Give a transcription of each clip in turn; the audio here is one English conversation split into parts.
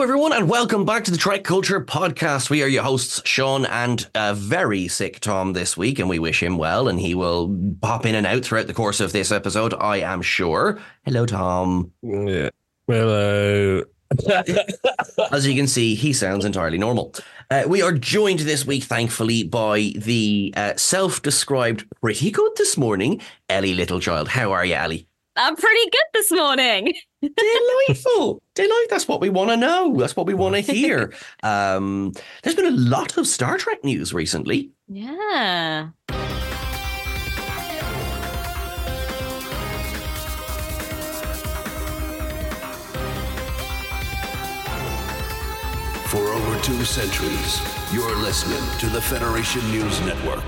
Hello, everyone, and welcome back to the Trek Culture Podcast. We are your hosts, Sean and a very sick Tom this week, and we wish him well, and he will pop in and out throughout the course of this episode, I am sure. Hello, Tom. Yeah. Hello. As you can see, he sounds entirely normal. Uh, we are joined this week, thankfully, by the uh, self described pretty good this morning, Ellie Littlechild. How are you, Ellie? I'm pretty good this morning. Delightful. Delight. That's what we want to know. That's what we want to hear. um, there's been a lot of Star Trek news recently. Yeah. For over two centuries, you're listening to the Federation News Network.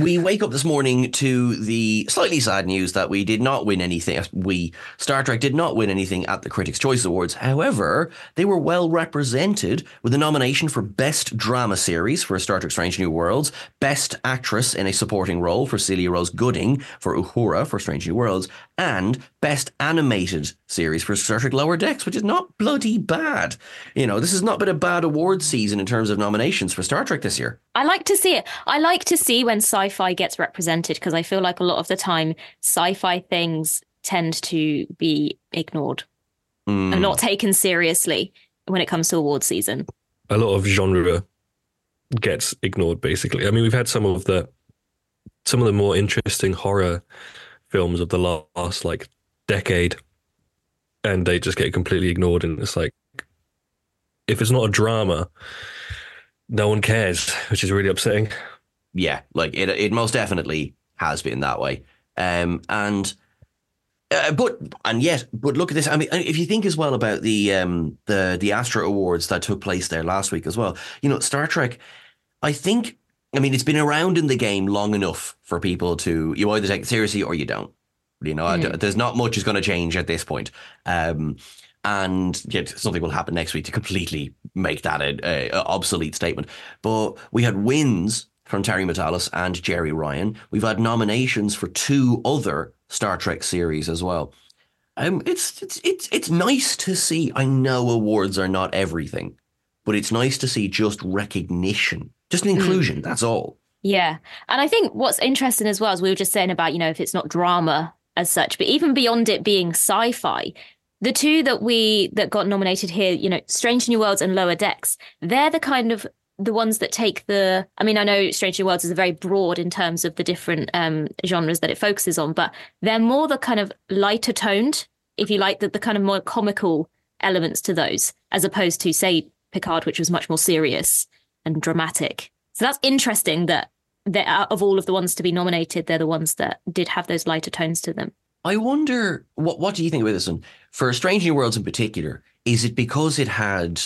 We wake up this morning to the slightly sad news that we did not win anything. Uh, we, Star Trek, did not win anything at the Critics' Choice Awards. However, they were well represented with a nomination for Best Drama Series for Star Trek Strange New Worlds, Best Actress in a Supporting Role for Celia Rose Gooding for Uhura for Strange New Worlds, and Best Animated Series for Star Trek Lower Decks, which is not bloody bad. You know, this has not been a bad award season in terms of nominations for Star Trek this year. I like to see it. I like to see when sci-fi gets represented because I feel like a lot of the time sci-fi things tend to be ignored Mm. and not taken seriously when it comes to award season. a lot of genre gets ignored basically. I mean, we've had some of the some of the more interesting horror films of the last like decade and they just get completely ignored and it's like if it's not a drama no one cares, which is really upsetting. yeah, like it it most definitely has been that way. Um, and uh, but and yet, but look at this. I mean, if you think as well about the um the the Astra Awards that took place there last week as well, you know, Star Trek. I think. I mean, it's been around in the game long enough for people to you either take it seriously or you don't. You know, I d- there's not much is going to change at this point. Um, and yet something will happen next week to completely make that a, a, a obsolete statement. But we had wins from Terry Matalas and Jeri Ryan. We've had nominations for two other Star Trek series as well. Um, it's it's it's it's nice to see. I know awards are not everything, but it's nice to see just recognition, just an inclusion. That's all. Yeah. And I think what's interesting as well as we were just saying about, you know, if it's not drama as such, but even beyond it being sci-fi, the two that we that got nominated here, you know, Strange New Worlds and Lower Decks, they're the kind of the ones that take the I mean, I know Strange New Worlds is very broad in terms of the different um genres that it focuses on, but they're more the kind of lighter toned, if you like, the, the kind of more comical elements to those, as opposed to, say, Picard, which was much more serious and dramatic. So that's interesting that that out of all of the ones to be nominated, they're the ones that did have those lighter tones to them. I wonder what what do you think about this one? For Strange New Worlds in particular, is it because it had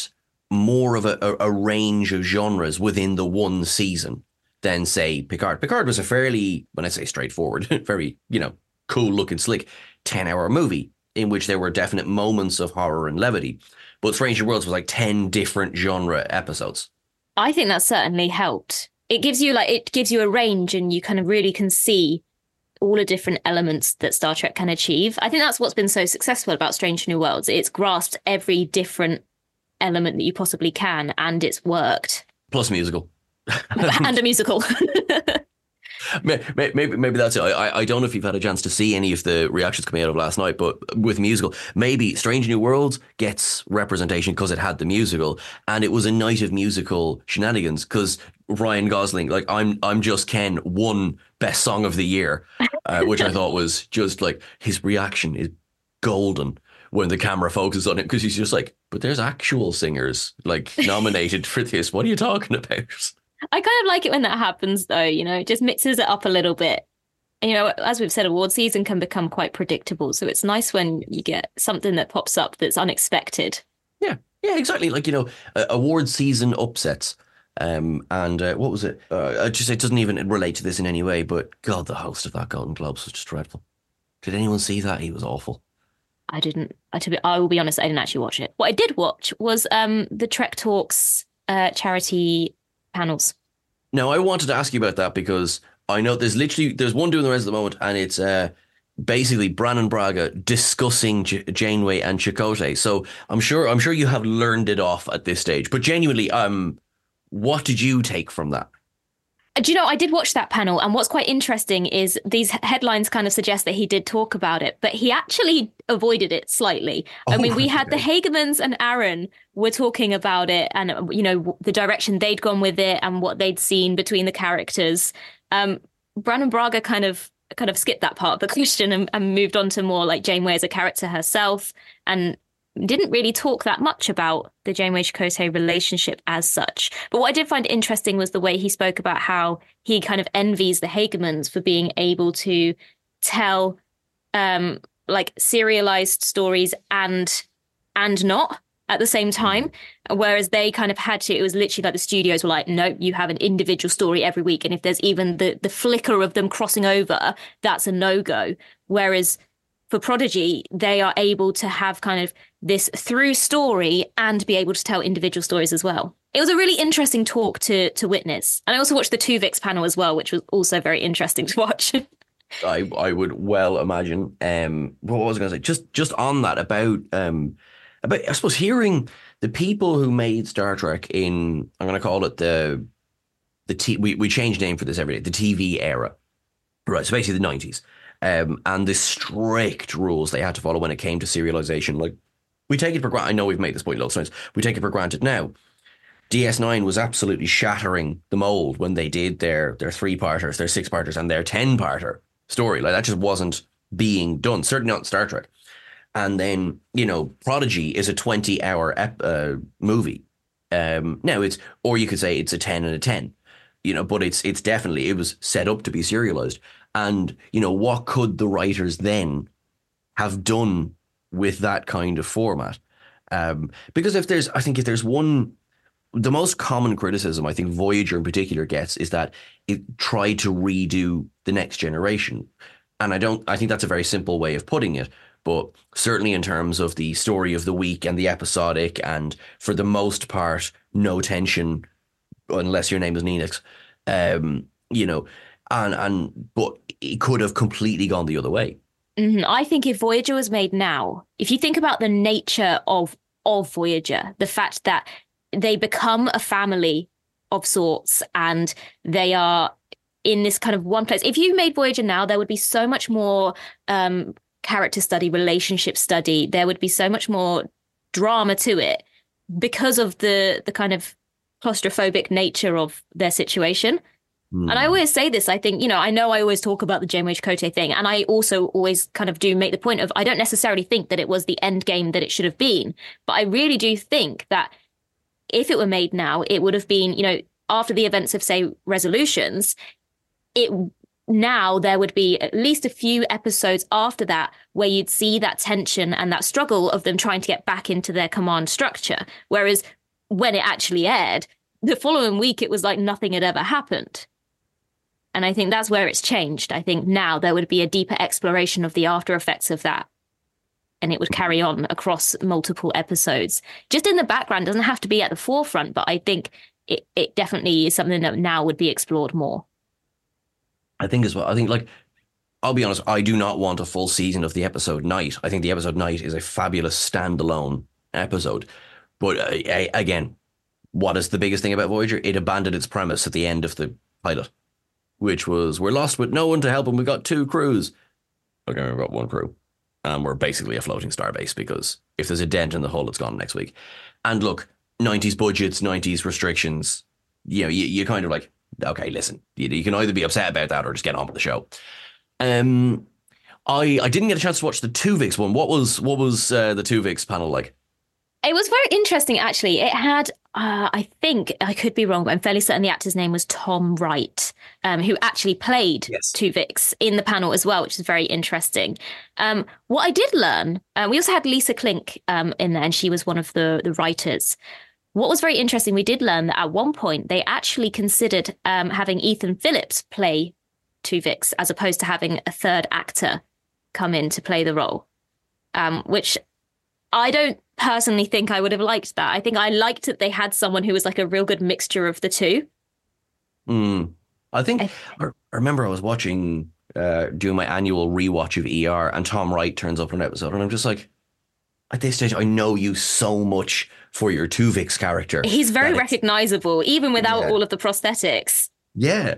more of a, a, a range of genres within the one season than say Picard? Picard was a fairly, when I say straightforward, very, you know, cool looking slick 10 hour movie. in which there were definite moments of horror and levity. But Strange New Worlds was like 10 different genre episodes. I think that certainly helped. It gives you like it gives you a range and you kind of really can see all the different elements that Star Trek can achieve. I think that's what's been so successful about Strange New Worlds. It's grasped every different element that you possibly can and it's worked. Plus musical. and a musical. maybe, maybe, maybe that's it. I, I don't know if you've had a chance to see any of the reactions coming out of last night, but with musical, maybe Strange New Worlds gets representation because it had the musical, and it was a night of musical shenanigans. Because Ryan Gosling, like I'm, I'm just Ken, won best song of the year, uh, which I thought was just like his reaction is golden when the camera focuses on it because he's just like, but there's actual singers like nominated for this. What are you talking about? I kind of like it when that happens, though. You know, it just mixes it up a little bit. You know, as we've said, award season can become quite predictable. So it's nice when you get something that pops up that's unexpected. Yeah, yeah, exactly. Like you know, uh, award season upsets. Um, and uh, what was it? Uh, just it doesn't even relate to this in any way. But God, the host of that Golden Globes was just dreadful. Did anyone see that? He was awful. I didn't. I to be, I will be honest. I didn't actually watch it. What I did watch was um the Trek Talks uh, charity panels. Now, I wanted to ask you about that because I know there's literally there's one doing the rest at the moment, and it's uh, basically Brannon Braga discussing J- Janeway and Chakotay. So I'm sure I'm sure you have learned it off at this stage. But genuinely, um, what did you take from that? Do you know, I did watch that panel, and what's quite interesting is these headlines kind of suggest that he did talk about it, but he actually avoided it slightly. Oh, I mean, we had the Hagemans and Aaron were talking about it, and you know the direction they'd gone with it, and what they'd seen between the characters. Um, Brannon Braga kind of kind of skipped that part of the question and, and moved on to more like Janeway as a character herself, and didn't really talk that much about the Janeway Chakotay relationship as such. But what I did find interesting was the way he spoke about how he kind of envies the Hagemans for being able to tell um, like serialized stories and and not at the same time. Whereas they kind of had to, it was literally like the studios were like, nope, you have an individual story every week. And if there's even the the flicker of them crossing over, that's a no-go. Whereas for Prodigy, they are able to have kind of this through story and be able to tell individual stories as well. It was a really interesting talk to to witness. And I also watched the Tuvix panel as well, which was also very interesting to watch. I I would well imagine. Um, what was I going to say? Just just on that about um about I suppose hearing the people who made Star Trek in I'm going to call it the the T we we change name for this every day the TV era, right? So basically the nineties um, and the strict rules they had to follow when it came to serialization. Like we take it for granted. I know we've made this point lots of times. We take it for granted now. DS9 was absolutely shattering the mold when they did their their three parters, their six parters, and their ten parter story. Like that just wasn't being done. Certainly not in Star Trek. And then you know, Prodigy is a twenty hour ep- uh, movie. Um, now it's, or you could say it's a ten and a ten. You know, but it's it's definitely it was set up to be serialized. And, you know, what could the writers then have done with that kind of format? Um, because if there's, I think if there's one, the most common criticism I think Voyager in particular gets is that it tried to redo the next generation. And I don't, I think that's a very simple way of putting it. But certainly in terms of the story of the week and the episodic, and for the most part, no tension, unless your name is Neelix, um, you know, and and but it could have completely gone the other way. Mm-hmm. I think if Voyager was made now, if you think about the nature of of Voyager, the fact that they become a family of sorts and they are in this kind of one place. If you made Voyager now, there would be so much more um, character study, relationship study. There would be so much more drama to it because of the the kind of claustrophobic nature of their situation. Mm. And I always say this. I think, you know, I know I always talk about the Janeway Chakotay thing. And I also always kind of do make the point of I don't necessarily think that it was the end game that it should have been. But I really do think that if it were made now, it would have been, you know, after the events of, say, resolutions, it now there would be at least a few episodes after that where you'd see that tension and that struggle of them trying to get back into their command structure. Whereas when it actually aired, the following week it was like nothing had ever happened. And I think that's where it's changed. I think now there would be a deeper exploration of the after effects of that. and it would carry on across multiple episodes. Just in the background, doesn't have to be at the forefront, but I think it, it definitely is something that now would be explored more. I think as well. I think like I'll be honest, I do not want a full season of the episode night. I think the episode night is a fabulous standalone episode. But uh, again, what is the biggest thing about Voyager? It abandoned its premise at the end of the pilot, which was we're lost with no one to help and we got two crews. Okay, we've got one crew. And we're basically a floating starbase because if there's a dent in the hull, it's gone next week. And look, 90s budgets, 90s restrictions, you know, you, you kind of like, okay, listen, you, you can either be upset about that or just get on with the show. Um, I I didn't get a chance to watch the Tuvix one. What was what was uh, the Tuvix panel like? It was very interesting, actually. It had, uh, I think, I could be wrong, but I'm fairly certain the actor's name was Tom Wright, um, who actually played yes. Tuvix in the panel as well, which is very interesting. Um, what I did learn, uh, we also had Lisa Klink um, in there, and she was one of the the writers. What was very interesting, we did learn that at one point they actually considered um, having Ethan Phillips play Two Tuvix as opposed to having a third actor come in to play the role, um, which I don't personally think I would have liked that. I think I liked that they had someone who was like a real good mixture of the two. Mm. I think I, I remember I was watching, uh, doing my annual rewatch of ER, and Tom Wright turns up in an episode, and I'm just like, at this stage, I know you so much for your Tuvix character. He's very recognizable, even without yeah. all of the prosthetics. Yeah.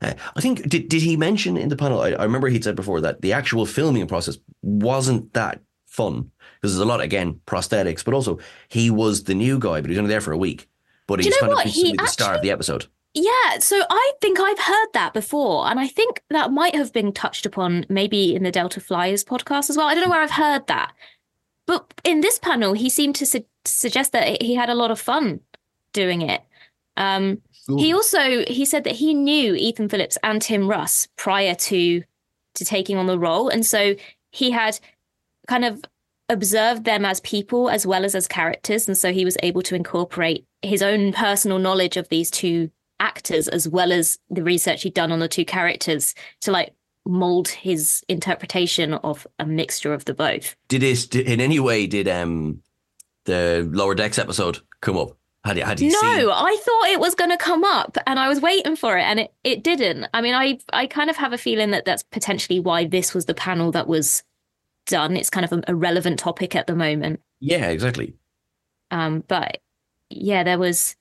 Uh, I think did did he mention in the panel? I, I remember he'd said before that the actual filming process wasn't that fun because there's a lot again prosthetics, but also he was the new guy, but he was only there for a week. But he's kind what? of he the actually, star of the episode. Yeah, so I think I've heard that before, and I think that might have been touched upon maybe in the Delta Flyers podcast as well. I don't know where I've heard that, but in this panel, he seemed to su- suggest that he had a lot of fun doing it. Um, he also he said that he knew Ethan Phillips and Tim Russ prior to to taking on the role, and so he had kind of observed them as people as well as as characters, and so he was able to incorporate his own personal knowledge of these two actors as well as the research he'd done on the two characters to like mold his interpretation of a mixture of the both. Did this in any way? Did um the lower decks episode come up? How do you, do you no, see? I thought it was going to come up, and I was waiting for it, and it, it didn't. I mean, I I kind of have a feeling that that's potentially why this was the panel that was done. It's kind of a, a relevant topic at the moment. Yeah, exactly. Um, but yeah, there was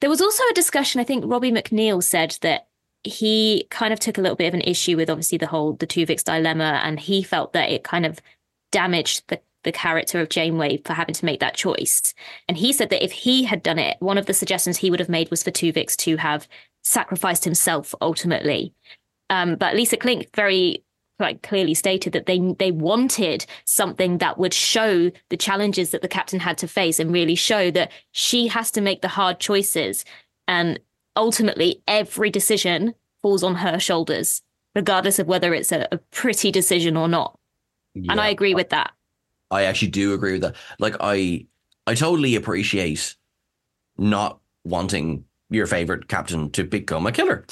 there was also a discussion. I think Robbie McNeill said that he kind of took a little bit of an issue with obviously the whole the Tuvix dilemma, and he felt that it kind of damaged the the character of Janeway for having to make that choice. And he said that if he had done it, one of the suggestions he would have made was for Tuvix to have sacrificed himself ultimately. Um, but Lisa Klink very like clearly stated that they they wanted something that would show the challenges that the captain had to face and really show that she has to make the hard choices and ultimately every decision falls on her shoulders regardless of whether it's a, a pretty decision or not yeah. and i agree with that I actually do agree with that. Like I I totally appreciate not wanting your favorite captain to become a killer.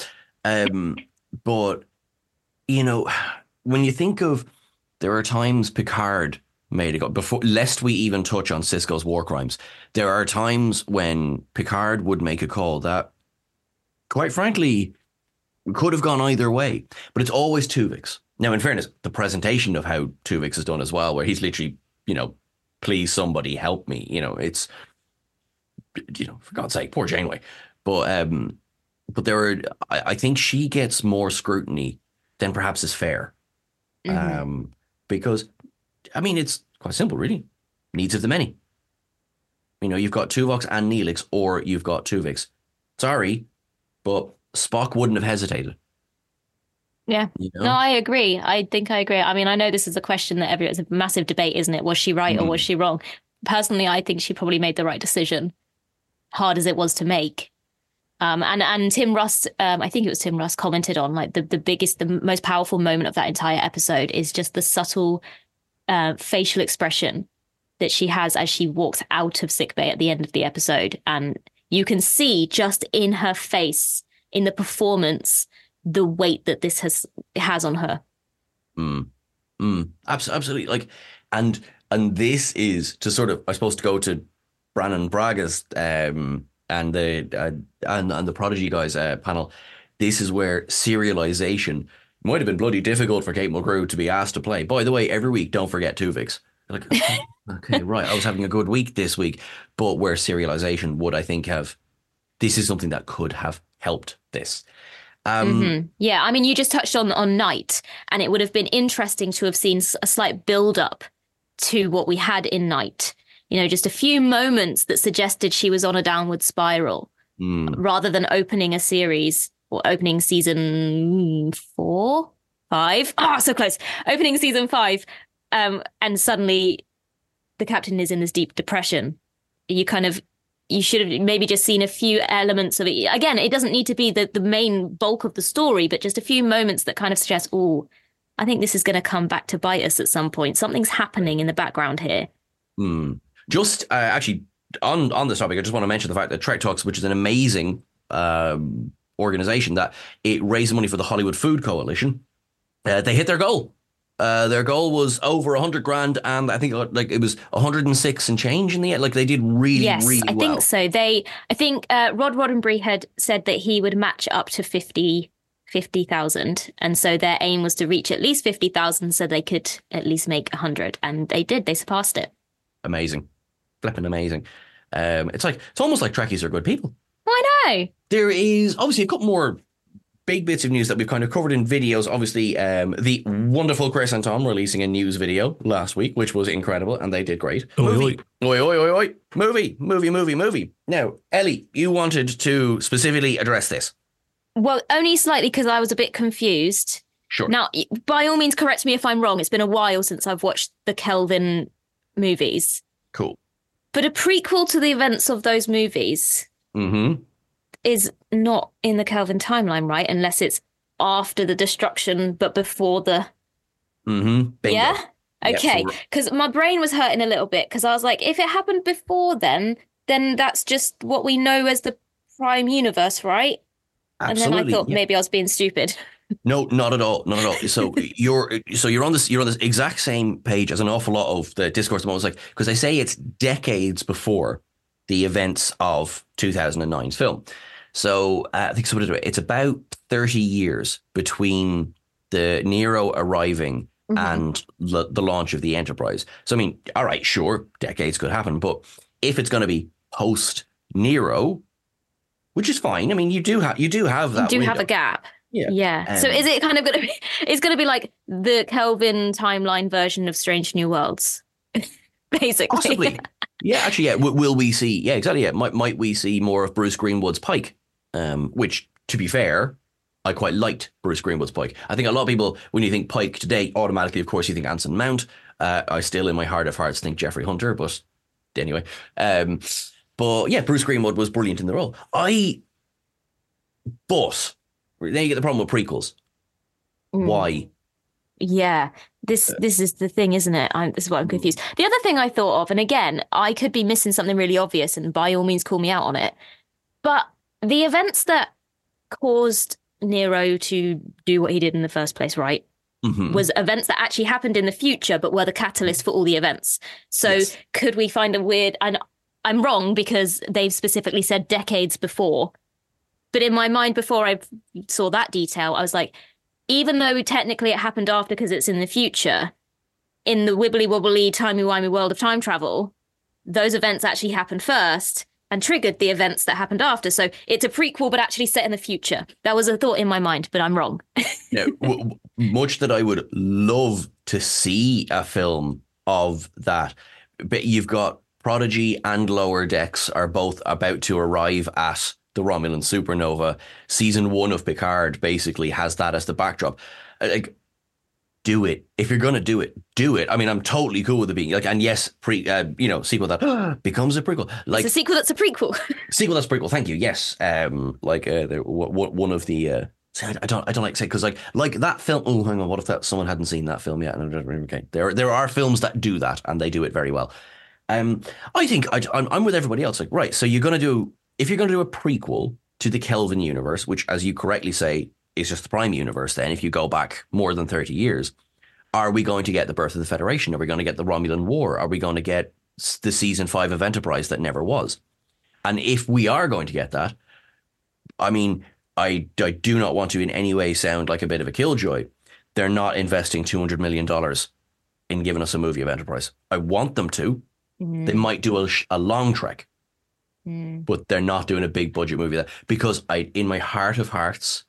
Um, but you know, when you think of there are times Picard made a go before lest we even touch on Sisko's war crimes, there are times when Picard would make a call that quite frankly could have gone either way. But it's always Tuvix. Now, in fairness, the presentation of how Tuvix is done as well, where he's literally you know, please somebody help me. You know, it's you know, for God's sake, poor Janeway. But um, but there are I, I think she gets more scrutiny than perhaps is fair. Mm-hmm. Um, because I mean it's quite simple, really. Needs of the many. You know, you've got Tuvok and Neelix, or you've got Tuvix. Sorry, but Spock wouldn't have hesitated. Yeah. You know? No, I agree. I think I agree. I mean, I know this is a question that every it's a massive debate, isn't it? Was she right mm. or was mm. she wrong? Personally, I think she probably made the right decision, hard as it was to make. Um, and and Tim Russ, um, I think it was Tim Russ, commented on like the the biggest, the most powerful moment of that entire episode is just the subtle uh, facial expression that she has as she walks out of sickbay at the end of the episode, and you can see just in her face, in the performance, the weight that this has has on her. Mm. Mm. Absolutely. Like, and and this is to sort of, I suppose, to go to Brannon Braga's um, and the uh, and and the Prodigy guys uh, panel. This is where serialization might have been bloody difficult for Kate Mulgrew to be asked to play. By the way, every week, don't forget Tuvix. Like, okay, okay, right. I was having a good week this week, but where serialization would, I think, have this is something that could have helped this. Um, Mhm. Yeah, I mean, you just touched on on Night, and it would have been interesting to have seen a slight build up to what we had in Night. You know, just a few moments that suggested she was on a downward spiral, mm, rather than opening a series or opening season four, five. Ah, so close. Opening season five, um, and suddenly the captain is in this deep depression. You kind of you should have maybe just seen a few elements of it. Again, it doesn't need to be the, the main bulk of the story, but just a few moments that kind of suggest, oh, I think this is going to come back to bite us at some point. Something's happening in the background here. mm. Just uh, actually on on this topic, I just want to mention the fact that Trek Talks, which is an amazing um, organization, that it raised money for the Hollywood Food Coalition. Uh, they hit their goal. Uh, their goal was over a hundred grand, and I think like it was 106 and change in the end. Like they did really, yes, really I well. think so. They, I think uh, Rod Roddenberry had said that he would match up to 50 50,000. And so their aim was to reach at least 50,000 so they could at least make 100. And they did, they surpassed it. Amazing, flipping amazing. Um, it's like it's almost like Trekkies are good people. I know. There is obviously a couple more big bits of news that we've kind of covered in videos. Obviously, um, the wonderful Chris and Tom releasing a news video last week, which was incredible, and they did great. Oi, movie, oi, oi, oi, oi, movie, movie, movie, movie. Now, Ellie, you wanted to specifically address this. Well, only slightly because I was a bit confused. Sure. Now, by all means, correct me if I'm wrong. It's been a while since I've watched the Kelvin movies. Cool. But a prequel to the events of those movies Mm-hmm. is not in the Kelvin timeline, right? Unless it's after the destruction, but before the. Mm-hmm. Yeah? Okay. Because my brain was hurting a little bit because I was like, if it happened before then, then that's just what we know as the prime universe, right? Absolutely. And then I thought yeah. maybe I was being stupid. No, not at all. Not at all. So you're so you're on this you're on this exact same page as an awful lot of the discourse. at the moment. It's like because they say it's decades before the events of 2009's film. So uh, I think so. It's about 30 years between the Nero arriving Mhm. and the, the launch of the Enterprise. So I mean, all right, sure, decades could happen, but if it's going to be post Nero, which is fine. I mean, you do have you do have that. You do have a gap. Yeah. Yeah. so Um, is it kind of going to be, it's going to be like the Kelvin timeline version of Strange New Worlds? Basically. Possibly. yeah, actually, yeah. W- will we see? Yeah, exactly. Yeah, might might we see more of Bruce Greenwood's Pike? Um, which, to be fair, I quite liked Bruce Greenwood's Pike. I think a lot of people, when you think Pike today, automatically, of course, you think Anson Mount. Uh, I still, in my heart of hearts, think Jeffrey Hunter, but anyway. Um, but yeah, Bruce Greenwood was brilliant in the role. I, but then you get the problem with prequels. Mm. Why? Yeah, this this is the thing, isn't it? I'm, this is what I'm confused. The other thing I thought of, and again, I could be missing something really obvious, and by all means, call me out on it. But the events that caused Nero to do what he did in the first place, right, Mhm. was events that actually happened in the future, but were the catalyst for all the events. So Yes. could we find a weird? And I'm wrong because they've specifically said decades before. But in my mind, before I saw that detail, I was like, even though technically it happened after because it's in the future, in the wibbly wobbly, timey wimey world of time travel, those events actually happened first and triggered the events that happened after. So it's a prequel, but actually set in the future. That was a thought in my mind, but I'm wrong. Now, w- much that I would love to see a film of that, but you've got Prodigy and Lower Decks are both about to arrive at the Romulan supernova. Season one of Picard basically has that as the backdrop. Uh, Like, do it if you're gonna do it. Do it. I mean, I'm totally cool with it being like, and yes, pre, uh, you know, sequel that becomes a prequel. Like it's a sequel that's a prequel. sequel that's prequel. Thank you. Yes. Um, like uh, the, w- one of the. Uh, see, I I don't. I don't like to say because like like that film. Oh, hang on. What if that someone hadn't seen that film yet? And okay. There there are films that do that and they do it very well. Um, I think I, I'm I'm with everybody else. Like right. So you're gonna do if you're gonna do a prequel to the Kelvin universe, which as you correctly say is just the Prime universe. Then if you go back more than thirty years. Are we going to get the birth of the Federation? Are we going to get the Romulan War? Are we going to get the season five of Enterprise that never was? And if we are going to get that, I mean, I, I do not want to in any way sound like a bit of a killjoy. They're not investing $200 million in giving us a movie of Enterprise. I want them to. They mm. might do a, a long trek, Mm. but they're not doing a big budget movie that because I, in my heart of hearts,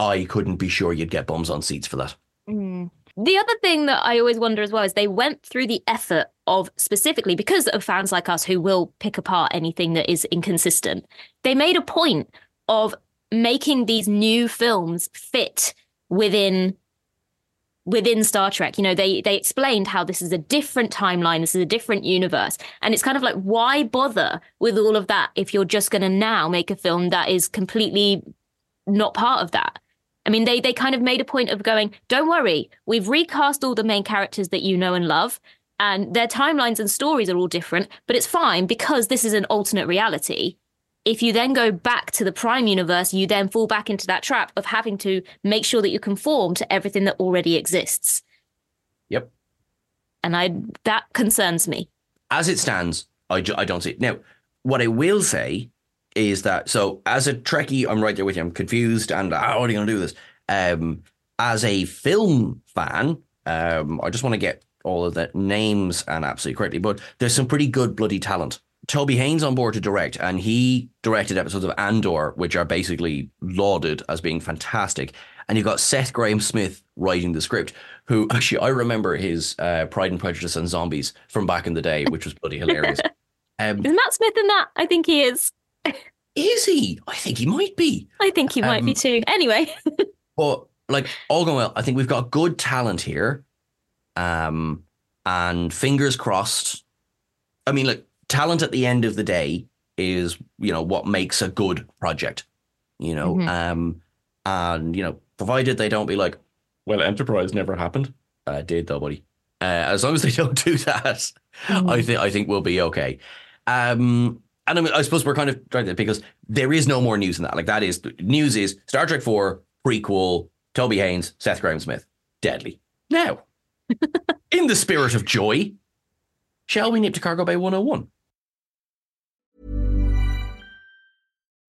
I couldn't be sure you'd get bums on seats for that. Mm. The other thing that I always wonder as well is they went through the effort of specifically because of fans like us who will pick apart anything that is inconsistent. They made a point of making these new films fit within within Star Trek. You know, they they explained how this is a different timeline, this is a different universe. And it's kind of like why bother with all of that if you're just going to now make a film that is completely not part of that? I mean, they they kind of made a point of going, don't worry, we've recast all the main characters that you know and love, and their timelines and stories are all different, but it's fine because this is an alternate reality. If you then go back to the Prime universe, you then fall back into that trap of having to make sure that you conform to everything that already exists. Yep. And I that concerns me. As it stands, I, I don't see it. Now, what I will say is that, so as a Trekkie, I'm right there with you. I'm confused and ah, how are you going to do this? Um, as a film fan, um, I just want to get all of the names and absolutely correctly, but there's some pretty good bloody talent. Toby Haynes on board to direct, and he directed episodes of Andor, which are basically lauded as being fantastic. And you've got Seth Grahame Smith writing the script, who actually I remember his uh, Pride and Prejudice and Zombies from back in the day, which was bloody hilarious. Um, Is Matt Smith in that? I think he is. is he? I think he might be. I think he might be Um, too. Anyway. But like all going well, I think we've got good talent here. Um, and fingers crossed. I mean, look, talent at the end of the day is, you know, what makes a good project. You know, Mhm. um, and you know, provided they don't be like, well, Enterprise never happened. Uh, did though, buddy. Uh, as long as they don't do that, I think I think we'll be okay. Um, and I, mean, I suppose we're kind of trying to because there is no more news than that. Like that is news is Star Trek Four prequel. Toby Haynes, Seth Grahame Smith, deadly. Now, in the spirit of joy, shall we nip to Cargo Bay 101?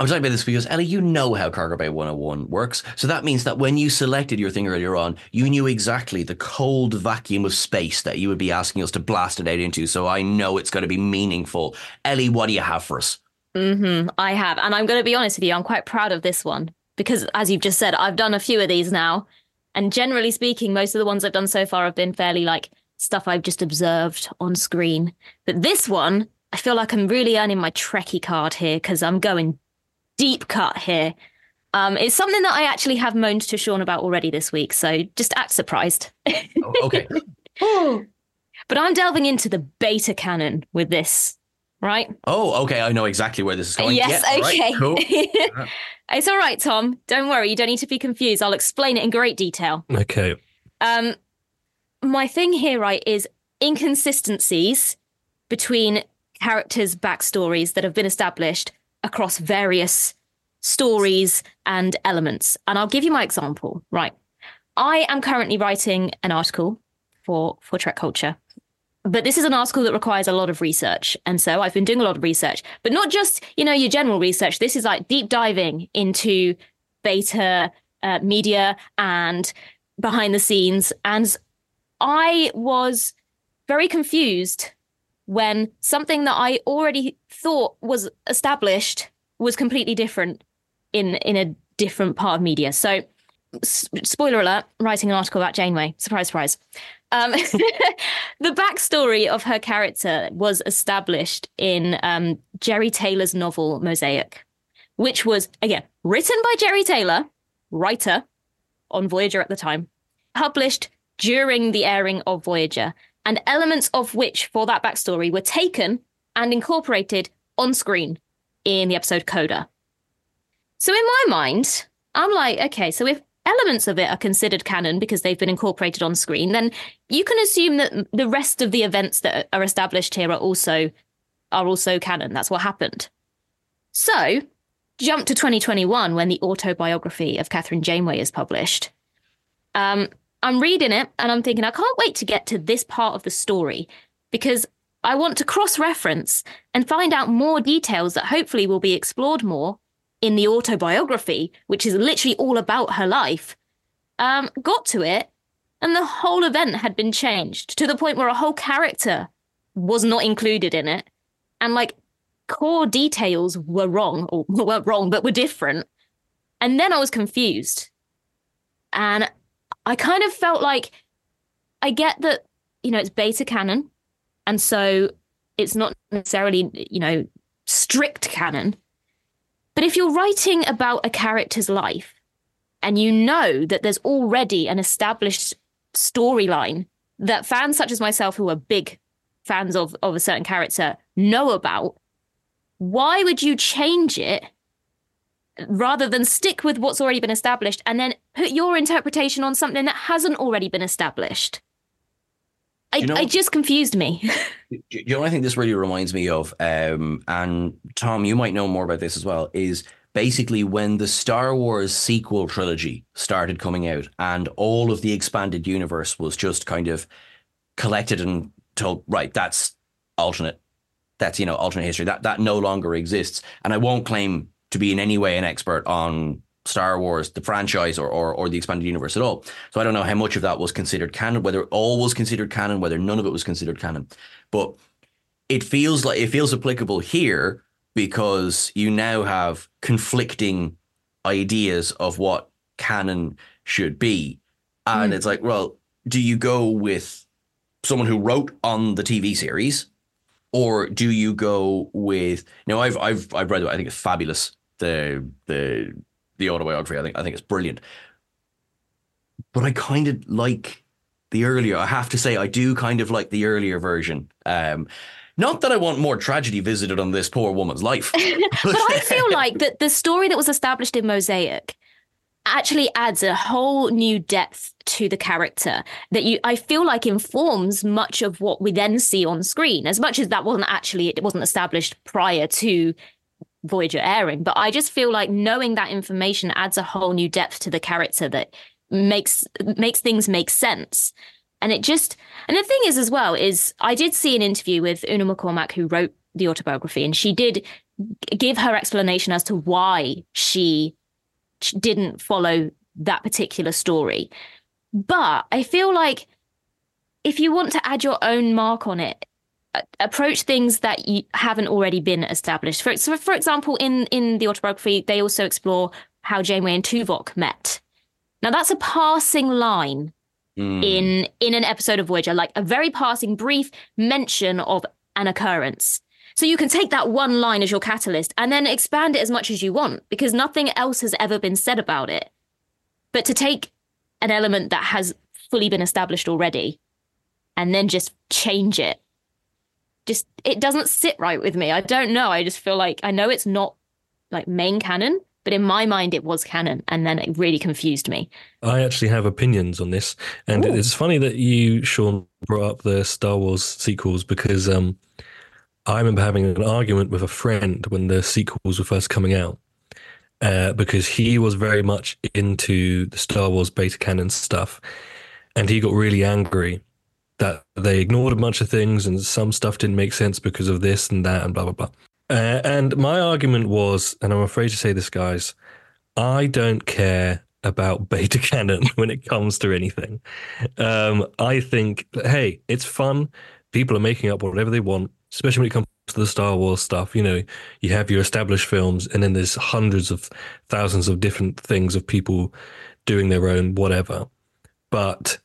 I'm talking about this because Ellie, you know how Cargo Bay 101 works. So that means that when you selected your thing earlier on, you knew exactly the cold vacuum of space that you would be asking us to blast it out into. So I know it's going to be meaningful. Ellie, what do you have for us? hmm I have. And I'm going to be honest with you, I'm quite proud of this one because, as you've just said, I've done a few of these now. And generally speaking, most of the ones I've done so far have been fairly like stuff I've just observed on screen. But this one, I feel like I'm really earning my Trekkie card here because I'm going deep cut here. Um, it's something that I actually have moaned to Sean about already this week. So just act surprised. Oh, okay. but I'm delving into the beta canon with this, right? oh, okay. I know exactly where this is going. Yes, Yeah, all right, okay. cool. it's all right, Tom. Don't worry. You don't need to be confused. I'll explain it in great detail. Okay. Um, my thing here, right, is inconsistencies between characters' backstories that have been established across various stories and elements. And I'll give you my example, right? I am currently writing an article for for Trek Culture. But this is an article that requires a lot of research. And so I've been doing a lot of research, but not just, you know, your general research. This is like deep diving into beta uh, media and behind the scenes. And I was very confused when something that I already thought was established was completely different in in a different part of media. So, spoiler alert: writing an article about Janeway. Surprise, surprise. Um, the backstory of her character was established in um, Jeri Taylor's novel Mosaic, which was again written by Jeri Taylor, writer on Voyager at the time, published during the airing of Voyager, and elements of which for that backstory were taken and incorporated on screen in the episode Coda. So in my mind, I'm like, okay, so if elements of it are considered canon because they've been incorporated on screen, then you can assume that the rest of the events that are established here are also are also canon. That's what happened. So, jump to 2021 when the autobiography of Kathryn Janeway is published. Um, I'm reading it and I'm thinking, I can't wait to get to this part of the story because I want to cross reference and find out more details that hopefully will be explored more in the autobiography, which is literally all about her life. Um, got to it, and the whole event had been changed to the point where a whole character was not included in it. And like core details were wrong, or weren't wrong, but were different. And then I was confused. And I kind of felt like I get that, you know, it's beta canon. And so it's not necessarily, you know, strict canon. But if you're writing about a character's life and you know that there's already an established storyline that fans such as myself who are big fans of, of a certain character know about, why would you change it rather than stick with what's already been established and then put your interpretation on something that hasn't already been established? I, You know- I just confused me. You know what I think this really reminds me of? Um, and Tom, you might know more about this as well. Is basically when the Star Wars sequel trilogy started coming out, and all of the expanded universe was just kind of collected and told, right, that's alternate, that's you know alternate history. That that no longer exists. And I won't claim to be in any way an expert on Star Wars, the franchise, or, or or the expanded universe at all. So I don't know how much of that was considered canon, whether all was considered canon, whether none of it was considered canon. But it feels like it feels applicable here because you now have conflicting ideas of what canon should be. And hmm. it's like, well, do you go with someone who wrote on the TV series? Or do you go with you know, I've I've I've read I think it's fabulous. The the the autobiography. I think I think it's brilliant. But I kind of like the earlier. I have to say, I do kind of like the earlier version. Um, not that I want more tragedy visited on this poor woman's life. but I feel like that the story that was established in Mosaic actually adds a whole new depth to the character that you I feel like informs much of what we then see on screen as much as that wasn't actually it wasn't established prior to Voyager airing but I just feel like knowing that information adds a whole new depth to the character that makes makes things make sense and it just and the thing is as well is I did see an interview with Una McCormack who wrote the autobiography and she did give her explanation as to why she didn't follow that particular story. But I feel like if you want to add your own mark on it, approach things that you haven't already been established. For so for example, in in the autobiography, they also explore how Janeway and Tuvok met. Now that's a passing line Mm. in in an episode of Voyager, like a very passing, brief mention of an occurrence. So you can take that one line as your catalyst and then expand it as much as you want because nothing else has ever been said about it. But to take an element that has fully been established already and then just change it, just it doesn't sit right with me. I don't know. I just feel like I know it's not like main canon, But in my mind, it was canon, and then it really confused me. I actually have opinions on this, and Ooh. it's funny that you, Sean, brought up the Star Wars sequels because um, I remember having an argument with a friend when the sequels were first coming out, uh, because he was very much into the Star Wars beta canon stuff, and he got really angry that they ignored a bunch of things and some stuff didn't make sense because of this and that and blah blah blah. Uh, and my argument was, and I'm afraid to say this, guys, I don't care about beta canon when it comes to anything. Um, I think, hey, it's fun. People are making up whatever they want, especially when it comes to the Star Wars stuff. You know, you have your established films, and then there's hundreds of thousands of different things of people doing their own whatever. But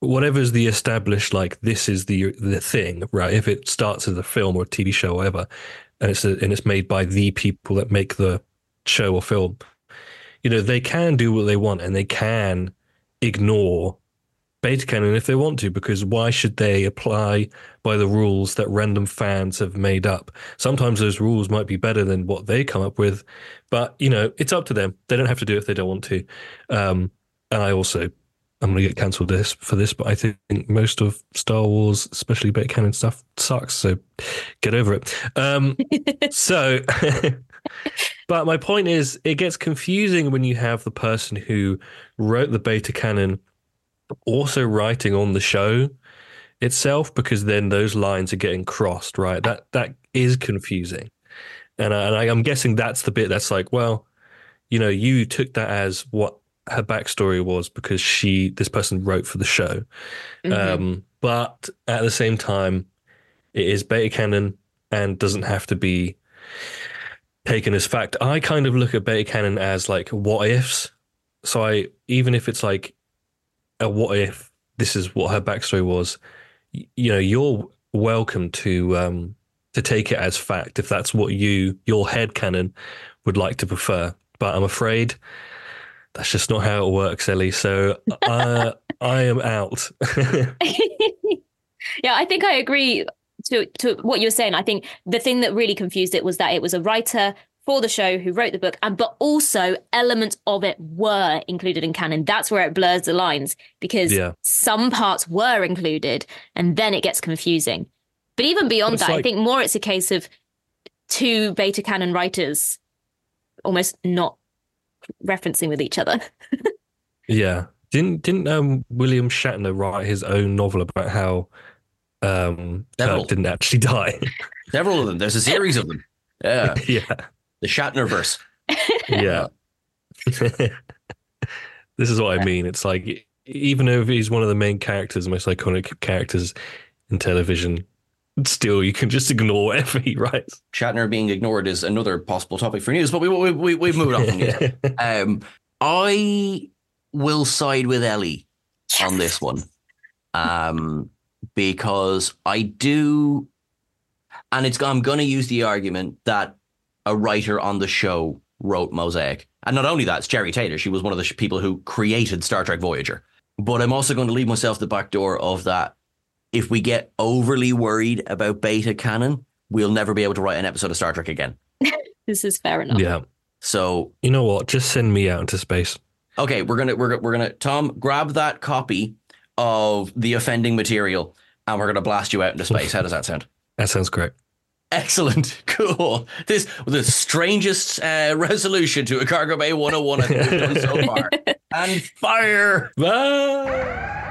whatever's the established, like this is the the thing, right? If it starts as a film or a TV show or whatever, and it's a, and it's made by the people that make the show or film, you know, they can do what they want and they can ignore beta canon if they want to, because why should they apply by the rules that random fans have made up? Sometimes those rules might be better than what they come up with, but you know, it's up to them. They don't have to do it if they don't want to. Um, and I also, I'm going to get cancelled this for this, but I think most of Star Wars, especially beta canon stuff, sucks. So get over it. Um, so, but my point is, it gets confusing when you have the person who wrote the beta canon also writing on the show itself, because then those lines are getting crossed, right? That that is confusing, and, I, and I, I'm guessing that's the bit that's like, well, you know, you took that as what her backstory was because she this person wrote for the show, Mhm. um, but at the same time, it is beta canon and doesn't have to be taken as fact. I kind of look at beta canon as like what ifs. So I even if it's like a what if this is what her backstory was, you know, you're welcome to um to take it as fact if that's what you your head canon would like to prefer. But I'm afraid that's just not how it works, Ellie. So uh, I am out. yeah, I think I agree to to what you were saying. I think the thing that really confused it was that it was a writer for the show who wrote the book, and but also elements of it were included in canon. That's where it blurs the lines because Yeah. some parts were included, and then it gets confusing. But even beyond that, I think more it's a case of two beta canon writers almost not referencing with each other. Yeah. Didn't didn't um, William Shatner write his own novel about how um, Several. Kirk didn't actually die? Several of them. There's a series of them. Yeah, yeah, the Shatnerverse. yeah. this is what I mean. It's like even though he's one of the main characters, most iconic characters in television, still you can just ignore whatever he writes. Shatner being ignored is another possible topic for news, but we, we, we, we've moved on from news. Um, I will side with Ellie on this one, um, because I do, and it's I'm going to use the argument that a writer on the show wrote Mosaic, and not only that, it's Jeri Taylor. She was one of the sh- people who created Star Trek Voyager. But I'm also going to leave myself the back door of that. If we get overly worried about beta canon, we'll never be able to write an episode of Star Trek again. this is fair enough. yeah. So You know what? Just send me out into space. Okay, we're gonna we're we're gonna Tom grab that copy of the offending material, and we're gonna blast you out into space. How does that sound? That sounds great. Excellent, cool. This the strangest uh, resolution to a cargo bay 101 I think we've done so far. and fire. Bye.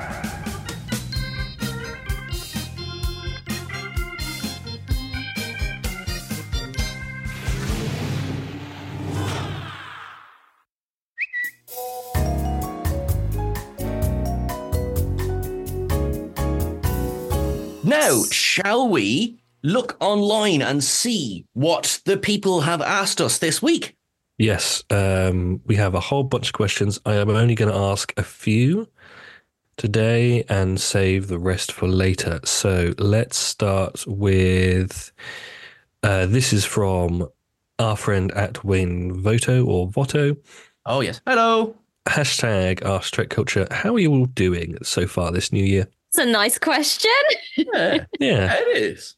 Now, shall we look online and see what the people have asked us this week? Yes, um, we have a whole bunch of questions. I am only going to ask a few today and save the rest for later. So let's start with uh, this is from our friend at Wayne Voto or Voto. Oh yes. Hello. Hashtag Ask Trek Culture. How are you all doing so far this new year? It's a nice question. Yeah, Yeah. it is.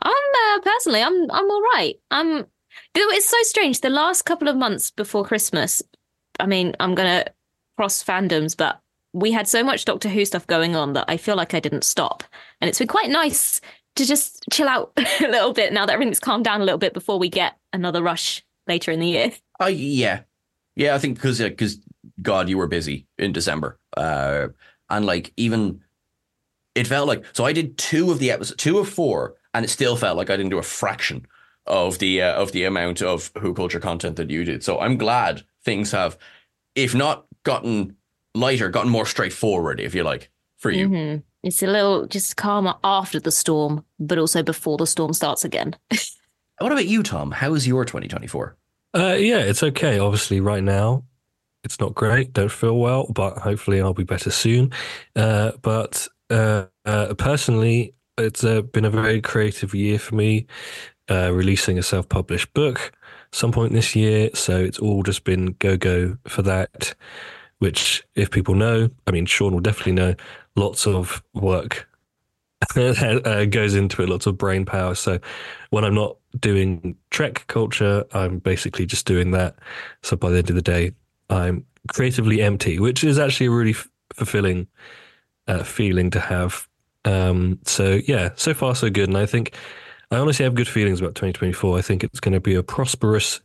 I'm uh, personally, I'm I'm all right. I'm It's so strange. The last couple of months before Christmas, I mean, I'm gonna cross fandoms, but we had so much Doctor Who stuff going on that I feel like I didn't stop, and it's been quite nice to just chill out a little bit now that everything's calmed down a little bit before we get another rush later in the year. Uh, yeah, yeah. I think because because God, you were busy in December, uh, and like even it felt like so I did two of the episodes, two of four, and it still felt like I didn't do a fraction of the uh, of the amount of Who culture content that you did. So I'm glad things have, if not gotten lighter, gotten more straightforward, if you like, for you. Mm-hmm. It's a little just calmer after the storm, but also before the storm starts again. what about you, Tom? How is your 2024? Uh, yeah, it's okay. Obviously, right now, it's not great. Don't feel well, but hopefully, I'll be better soon. Uh, but uh, uh personally, it's uh, been a very creative year for me, uh, releasing a self-published book some point this year. So it's all just been go go for that. Which, if people know, I mean, Sean will definitely know, lots of work uh, goes into it, lots of brain power. So when I'm not doing Trek culture, I'm basically just doing that. So by the end of the day, I'm creatively empty, which is actually a really f- fulfilling uh, feeling to have. Um, so yeah, so far so good, and I think I honestly have good feelings about 2024. I think it's going to be a prosperous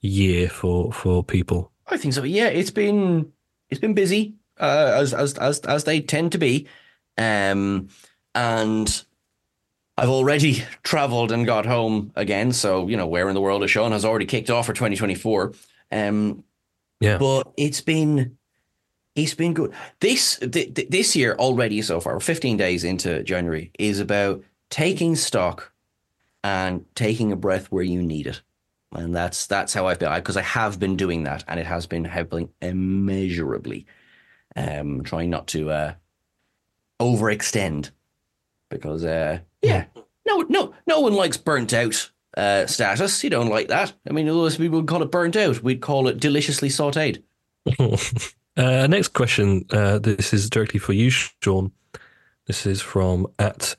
year for for people. I think so. Yeah, it's been it's been busy uh, as as as as they tend to be, um, and I've already travelled and got home again. So you know, where in the world is Sean has already kicked off for 2024. Um, yeah, but it's been it's been good. This th- th- this year already so far, 15 days into January, is about taking stock and taking a breath where you need it. And that's that's how I've been because I, I have been doing that, and it has been helping immeasurably. Um, trying not to uh, overextend because uh, yeah, no, no, no one likes burnt out uh, status. You don't like that. I mean, otherwise we would call it burnt out. We'd call it deliciously sautéed. uh, next question. Uh, this is directly for you, Sean. This is from at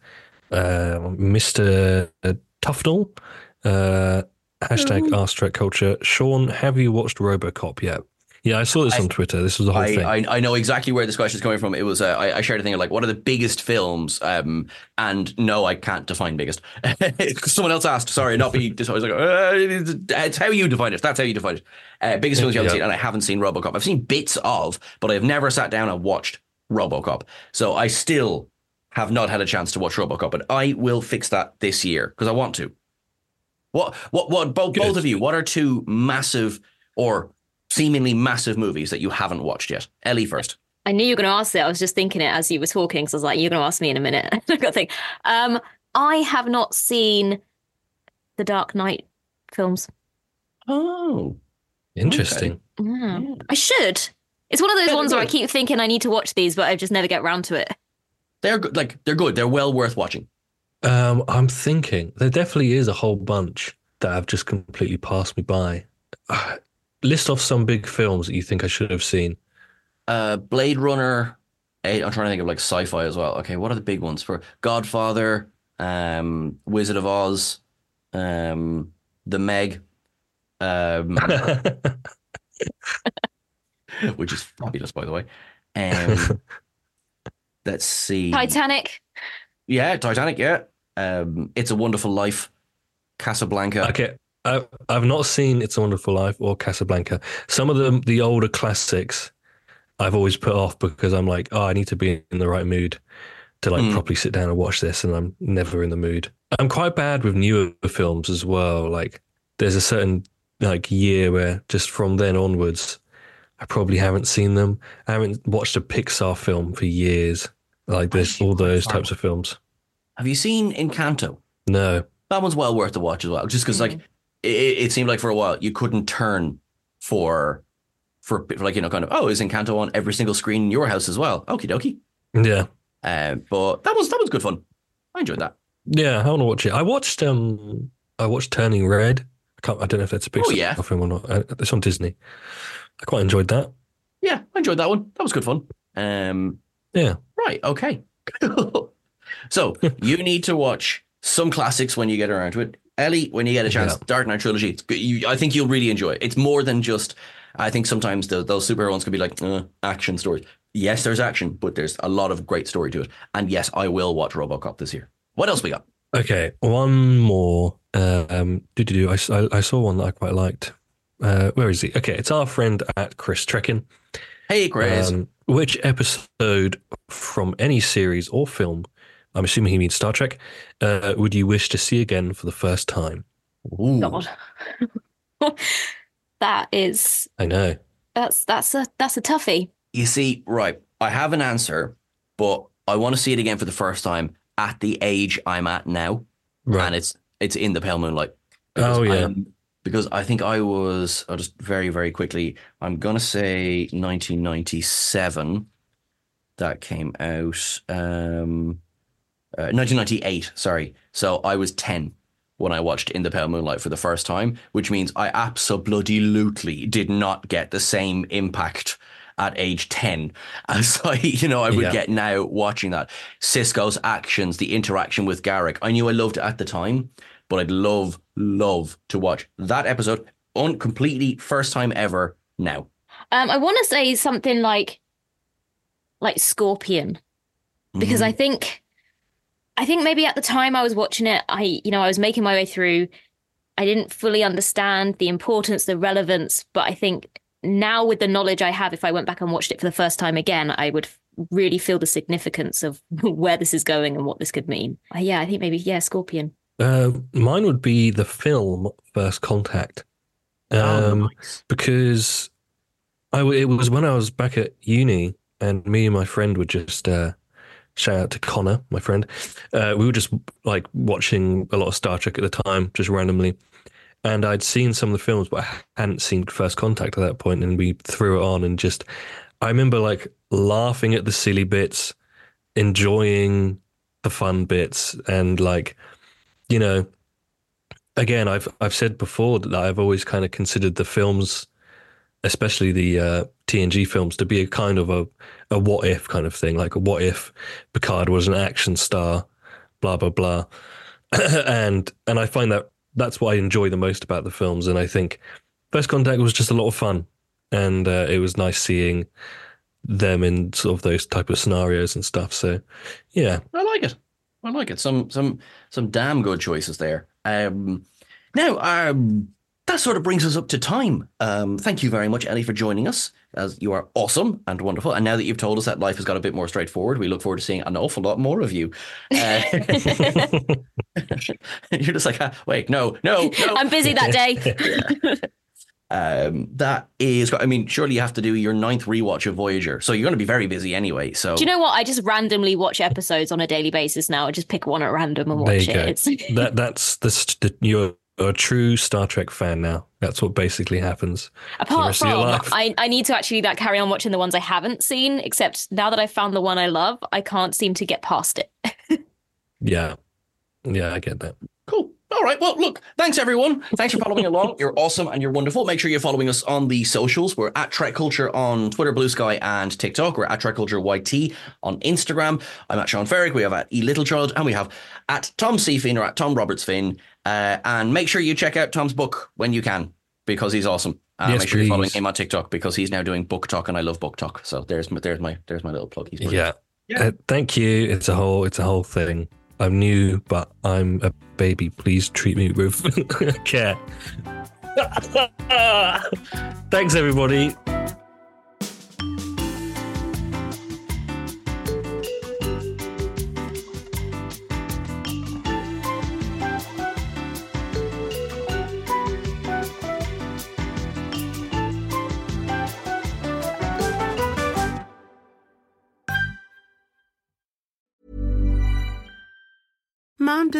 uh, Mr. Tufnell. Uh, hashtag oh. Ask Trek Culture. Sean, have you watched RoboCop yet? Yeah, I saw this I, on Twitter. This was the whole I, thing. I, I, know exactly where this question is coming from. It was uh, I, I, shared a thing of like, what are the biggest films? Um, and no, I can't define biggest. Someone else asked. Sorry, not be. I was like, uh, it's how you define it. That's how you define it. Uh, biggest films you haven't yeah. seen, and I haven't seen RoboCop. I've seen bits of, but I've never sat down and watched RoboCop. So I still have not had a chance to watch RoboCop, but I will fix that this year because I want to. What what what both both of you? What are two massive or seemingly massive movies that you haven't watched yet? Ellie first. I knew you were going to ask it. I was just thinking it as you were talking because I was like, "You're going to ask me in a minute." I've got to think. Um, I have not seen the Dark Knight films. Oh, interesting. Okay. Yeah. I should. It's one of those ones where I keep thinking I need to watch these, but I just never get around to it. They're good. Like they're good. They're well worth watching. Um, I'm thinking there definitely is a whole bunch that have just completely passed me by. List off some big films that you think I should have seen. Uh, Blade Runner. i I'm trying to think of like sci-fi as well. Okay, what are the big ones for Godfather, um, Wizard of Oz, um, The Meg, um, which is fabulous, by the way. Um, let's see, Titanic. Yeah, Titanic. Yeah, um, It's a Wonderful Life, Casablanca. Okay, I, I've not seen It's a Wonderful Life or Casablanca. Some of the the older classics, I've always put off because I'm like, oh, I need to be in the right mood to like mm. properly sit down and watch this, and I'm never in the mood. I'm quite bad with newer films as well. Like, there's a certain like year where just from then onwards, I probably haven't seen them. I haven't watched a Pixar film for years. Like this, all those types of films. Have you seen Encanto? No. That one's well worth the watch as well. Just because, mm-hmm. like, it, it, seemed like for a while you couldn't turn for, for, for like you know, kind of oh, is Encanto on every single screen in your house as well? Okie dokie. Yeah. Uh, but that was that was good fun. I enjoyed that. Yeah, I want to watch it. I watched um, I watched Turning Red. I can't. I don't know if that's a big oh, yeah. film or not. Uh, it's on Disney. I quite enjoyed that. Yeah, I enjoyed that one. That was good fun. Um, yeah. Right. Okay. so you need to watch some classics when you get around to it. Ellie, when you get a chance, Yeah. Dark Knight trilogy. It's good. You, I think you'll really enjoy it. It's more than just. I think sometimes the, those superhero ones can be like uh, action stories. Yes, there's action, but there's a lot of great story to it. And yes, I will watch RoboCop this year. What else we got? Okay, one more. Um, do do do. I, I saw one that I quite liked. Uh, where is he? Okay, it's our friend at Chris Trekkin. Hey, Chris. Um, which episode from any series or film, I'm assuming he means Star Trek, uh, would you wish to see again for the first time? Ooh. God. that is I know. that's that's a that's a toughie. You see, right, I have an answer, but I want to see it again for the first time at the age I'm at now. Right. And it's it's in the pale moonlight. Because Oh, yeah. I'm- because I think I was I'll just very, very quickly, I'm gonna say 1997 that came out. Um uh, 1998, sorry. So I was 10 when I watched In the Pale Moonlight for the first time, which means I absolutely did not get the same impact at age 10 as I, you know, I would Yeah. get now watching that. Sisko's actions, the interaction with Garak. I knew I loved it at the time, but I'd love, love to watch that episode on completely first time ever now. Um, I want to say something like like Scorpion because Mm-hmm. I think I think maybe at the time I was watching it, I you know I was making my way through. I didn't fully understand the importance, the relevance, but I think now with the knowledge I have, if I went back and watched it for the first time again, I would really feel the significance of where this is going and what this could mean. Uh, yeah, I think maybe yeah, Scorpion. Uh, mine would be the film First Contact. Oh, Um, nice. because I w- it was when I was back at uni, and me and my friend were just uh, shout out to Connor, my friend. Uh, we were just like watching a lot of Star Trek at the time, just randomly. And I'd seen some of the films, but I hadn't seen First Contact at that point, and we threw it on and just. I remember like laughing at the silly bits, enjoying the fun bits, and like, you know, again, I've I've said before that I've always kind of considered the films, especially the uh, TNG films, to be a kind of a a what if kind of thing. Like, what if Picard was an action star, blah blah blah, and and I find that that's what I enjoy the most about the films. And I think First Contact was just a lot of fun, and uh, it was nice seeing them in sort of those type of scenarios and stuff. So, yeah, I like it. I like it. Some some some damn good choices there. Um, now, um, that sort of brings us up to time. Um, thank you very much, Ellie, for joining us. As you are awesome and wonderful. And now that you've told us that life has got a bit more straightforward, we look forward to seeing an awful lot more of you. Uh, you're just like, ah, wait, no, no, no. I'm busy that day. Um, that is, I mean, surely you have to do your ninth rewatch of Voyager, so you're going to be very busy anyway. So Do you know what? I just randomly watch episodes on a daily basis now. I just pick one at random and there watch you it. go. It's that that's the, st- the you're a true Star Trek fan now. That's what basically happens. apart rest of your from life. I, I need to actually like carry on watching the ones I haven't seen. Except now that I've found the one I love, I can't seem to get past it. Yeah, yeah, I get that. Cool. All right. Well, look, thanks everyone. Thanks for following along. You're awesome and you're wonderful. Make sure you're following us on the socials. We're at Trek Culture on Twitter, Blue Sky, and TikTok. We're at Trek Culture YT on Instagram. I'm at Sean Ferrick. We have at E Little Child, and we have at Tom C. Finn or at Tom Roberts Finn. Uh, and make sure you check out Tom's book when you can because he's awesome. Uh, Yes, make sure you're following him on TikTok because he's now doing BookTok, and I love BookTok. So there's my, there's my there's my little plug. He's brilliant. Yeah. Uh, thank you. It's a whole it's a whole thing. I'm new, but I'm a baby. Please treat me with care. Thanks, everybody.